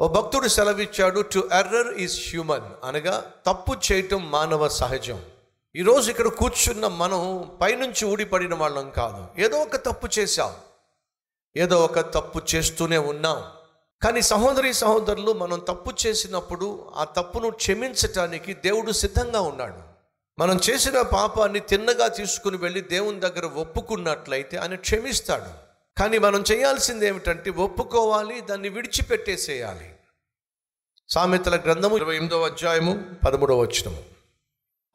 ఓ భక్తుడు సెలవిచ్చాడు to error is human అనగా తప్పు చేయటం మానవ సహజం. ఈరోజు ఇక్కడ కూర్చున్న మనం పైనుంచి ఊడిపడిన వాళ్ళం కాదు. ఏదో ఒక తప్పు చేశాం. ఏదో ఒక తప్పు చేస్తూనే ఉన్నాం. కానీ సహోదరి సహోదరులు మనం తప్పు చేసినప్పుడు ఆ తప్పును క్షమించటానికి దేవుడు సిద్ధంగా ఉన్నాడు. మనం చేసిన పాపాన్ని తిన్నగా తీసుకుని వెళ్ళి దేవుని దగ్గర ఒప్పుకున్నట్లయితే ఆయన క్షమిస్తాడు. కానీ మనం చేయాల్సింది ఏమిటంటే ఒప్పుకోవాలి దాన్ని విడిచిపెట్టేసేయాలి. సామెతల గ్రంథము ఇరవై ఎనిమిదవ అధ్యాయము పదమూడవ వచనము.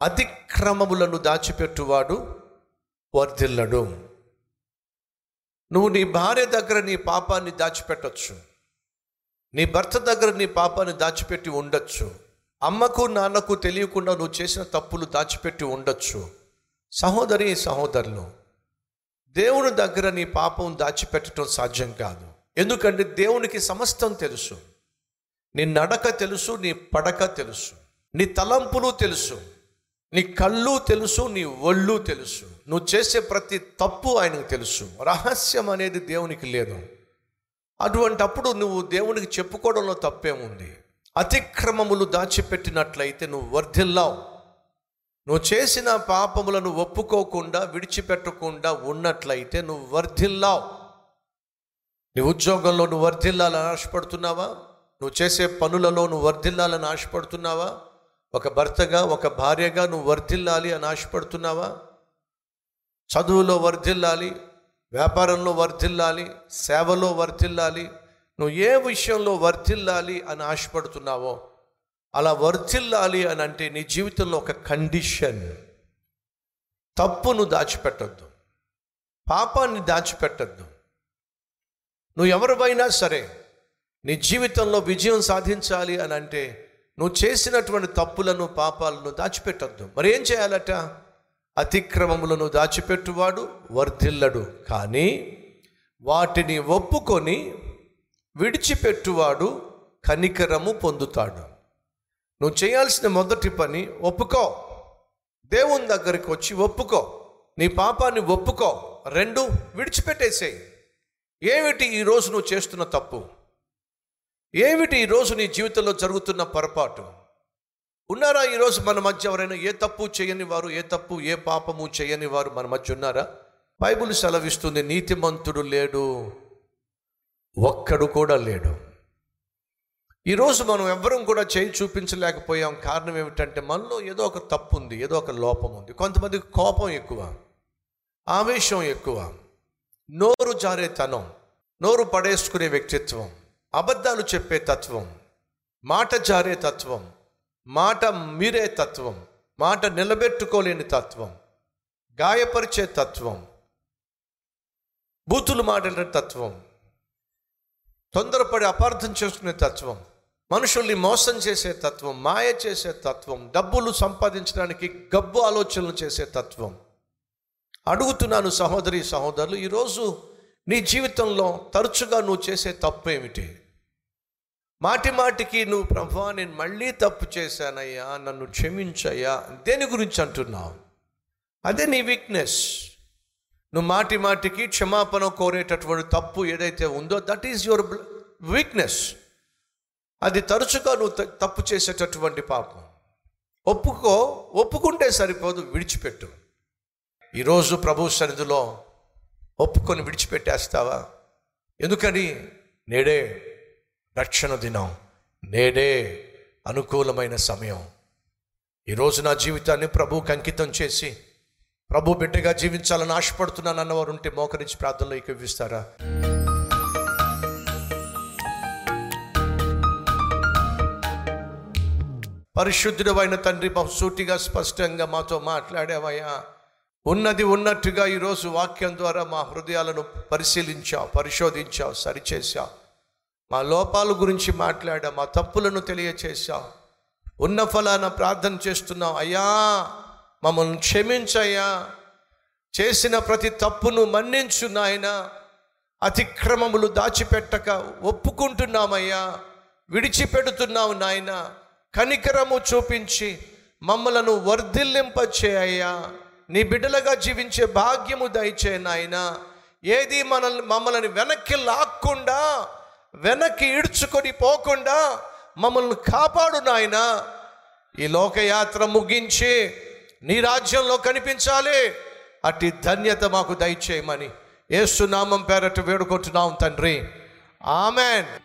అతిక్రమములను దాచిపెట్టువాడు వర్ధిల్లడు. నువ్వు నీ భార్య దగ్గర నీ పాపాన్ని దాచిపెట్టొచ్చు. నీ భర్త దగ్గర నీ పాపాన్ని దాచిపెట్టి ఉండొచ్చు. అమ్మకు నాన్నకు తెలియకుండా నువ్వు చేసిన తప్పులు దాచిపెట్టి ఉండొచ్చు. సహోదరి సహోదరులు దేవుని దగ్గర నీ పాపం దాచిపెట్టడం సాధ్యం కాదు. ఎందుకంటే దేవునికి సమస్తం తెలుసు. నీ నడక తెలుసు నీ పడక తెలుసు. నీ తలంపులు తెలుసు నీ కళ్ళు తెలుసు నీ ఒళ్ళు తెలుసు. నువ్వు చేసే ప్రతి తప్పు ఆయనకు తెలుసు. రహస్యం అనేది దేవునికి లేదు. అటువంటప్పుడు నువ్వు దేవునికి చెప్పుకోవడంలో తప్పేముంది అతిక్రమములు దాచిపెట్టినట్లయితే నువ్వు వర్ధిల్లావు. నువ్వు చేసిన పాపములను ఒప్పుకోకుండా విడిచిపెట్టకుండా ఉన్నట్లయితే నువ్వు వర్ధిల్లావు. నీ ఉద్యోగంలో నువ్వు వర్ధిల్లాలని ఆశపడుతున్నావా? నువ్వు చేసే పనులలో నువ్వు వర్ధిల్లాలని ఆశపడుతున్నావా? ఒక భర్తగా ఒక భార్యగా నువ్వు వర్ధిల్లాలి అని ఆశపడుతున్నావా? చదువులో వర్ధిల్లాలి వ్యాపారంలో వర్ధిల్లాలి సేవలో వర్ధిల్లాలి నువ్వు ఏ విషయంలో వర్ధిల్లాలి అని ఆశపడుతున్నావో అలా వర్ధిల్లాలి అని అంటే నీ జీవితంలో ఒక కండిషన్. తప్పును దాచిపెట్టద్దు. పాపాన్ని దాచిపెట్టద్దు. నువ్వు ఎవరివైనా సరే నీ జీవితంలో విజయం సాధించాలి అని అంటే నువ్వు చేసినటువంటి తప్పులను పాపాలను దాచిపెట్టద్దు. మరి ఏం చేయాలట? అతిక్రమములను దాచిపెట్టువాడు వర్ధిల్లడు. కానీ వాటిని ఒప్పుకొని విడిచిపెట్టువాడు కనికరము పొందుతాడు. నువ్వు చేయాల్సిన మొదటి పని ఒప్పుకో. దేవుని దగ్గరికి వచ్చి ఒప్పుకో. నీ పాపాన్ని ఒప్పుకో. రెండు విడిచిపెట్టేసేయి. ఏమిటి ఈరోజు నువ్వు చేస్తున్న తప్పు? ఏమిటి ఈరోజు నీ జీవితంలో జరుగుతున్న పొరపాటు? ఉన్నారా ఈరోజు మన మధ్య ఎవరైనా? ఏ తప్పు చేయని వారు ఏ తప్పు ఏ పాపము చేయని వారు మన మధ్య ఉన్నారా? బైబుల్ సెలవిస్తుంది నీతిమంతుడు లేడు ఒక్కడు కూడా లేడు. ఈరోజు మనం ఎవ్వరం కూడా చేయి చూపించలేకపోయాం. కారణం ఏమిటంటే మనలో ఏదో ఒక తప్పు ఉంది ఏదో ఒక లోపం ఉంది కొంతమందికి కోపం ఎక్కువ ఆవేశం ఎక్కువ నోరు జారే తనం నోరు పడేసుకునే వ్యక్తిత్వం. అబద్ధాలు చెప్పే తత్వం మాట జారే తత్వం మాట మీరే తత్వం మాట నిలబెట్టుకోలేని తత్వం గాయపరిచే తత్వం బూతులు మాట్లాడే తత్వం తొందరపడి అపార్థం చేసుకునే తత్వం మనుషుల్ని మోసం చేసే తత్వం మాయ చేసే తత్వం డబ్బులు సంపాదించడానికి గబ్బు ఆలోచనలు చేసే తత్వం. అడుగుతున్నాను సహోదరి సహోదరులు ఈరోజు నీ జీవితంలో తరచుగా నువ్వు చేసే తప్పు ఏమిటి మాటి మాటికి నువ్వు ప్రభా నేను మళ్ళీ తప్పు చేశానయ్యా నన్ను క్షమించయ్యా దేని గురించి అంటున్నావు? అదే నీ వీక్నెస్ నువ్వు మాటి మాటికి క్షమాపణ కోరేటటువంటి తప్పు ఏదైతే ఉందో దట్ ఈజ్ యువర్ వీక్నెస్ అది తరచుగా నువ్వు త- తప్పు చేసేటటువంటి పాపం. ఒప్పుకో ఒప్పుకుంటే సరిపోదు విడిచిపెట్టు. ఈరోజు ప్రభు సన్నిధిలో ఒప్పుకొని విడిచిపెట్టేస్తావా? ఎందుకని? నేడే రక్షణ దినం. నేడే అనుకూలమైన సమయం. ఈరోజు నా జీవితాన్ని ప్రభువుకి అంకితం చేసి ప్రభు బిడ్డగా జీవించాలని ఆశపడుతున్నాను అన్నవారు ఉంటే మోకరించి ప్రార్థనలో ఏకీవిస్తారా పరిశుద్ధుడు అయిన తండ్రి బహుసూటిగా స్పష్టంగా మాతో మాట్లాడావయ్యా. ఉన్నది ఉన్నట్టుగా ఈరోజు వాక్యం ద్వారా మా హృదయాలను పరిశీలించావు పరిశోధించావు సరిచేశావు. మా లోపాల గురించి మాట్లాడా మా తప్పులను తెలియచేశావు ఉన్న ఫలాన ప్రార్థన చేస్తున్నావు అయ్యా మమ్మల్ని క్షమించయ్యా. చేసిన ప్రతి తప్పును మన్నించు నాయన. అతిక్రమములు దాచిపెట్టక ఒప్పుకుంటున్నామయ్యా. విడిచిపెడుతున్నావు నాయన. కనికరము చూపించి మమ్మలను వర్ధిల్లింపచేయ్యా నీ బిడ్డలుగా జీవించే భాగ్యము దయచే నాయన. ఏది మనల్ని మమ్మల్ని వెనక్కి లాక్కుండా వెనక్కి ఈడ్చుకొని పోకుండా మమ్మల్ని కాపాడు నాయన. ఈ లోకయాత్ర ముగించి నీ రాజ్యంలో కనిపించాలి. అట్టి ధన్యత మాకు దయచేయమని ఏసునామం పేరట వేడుకుంటున్నాం తండ్రి. ఆమెన్.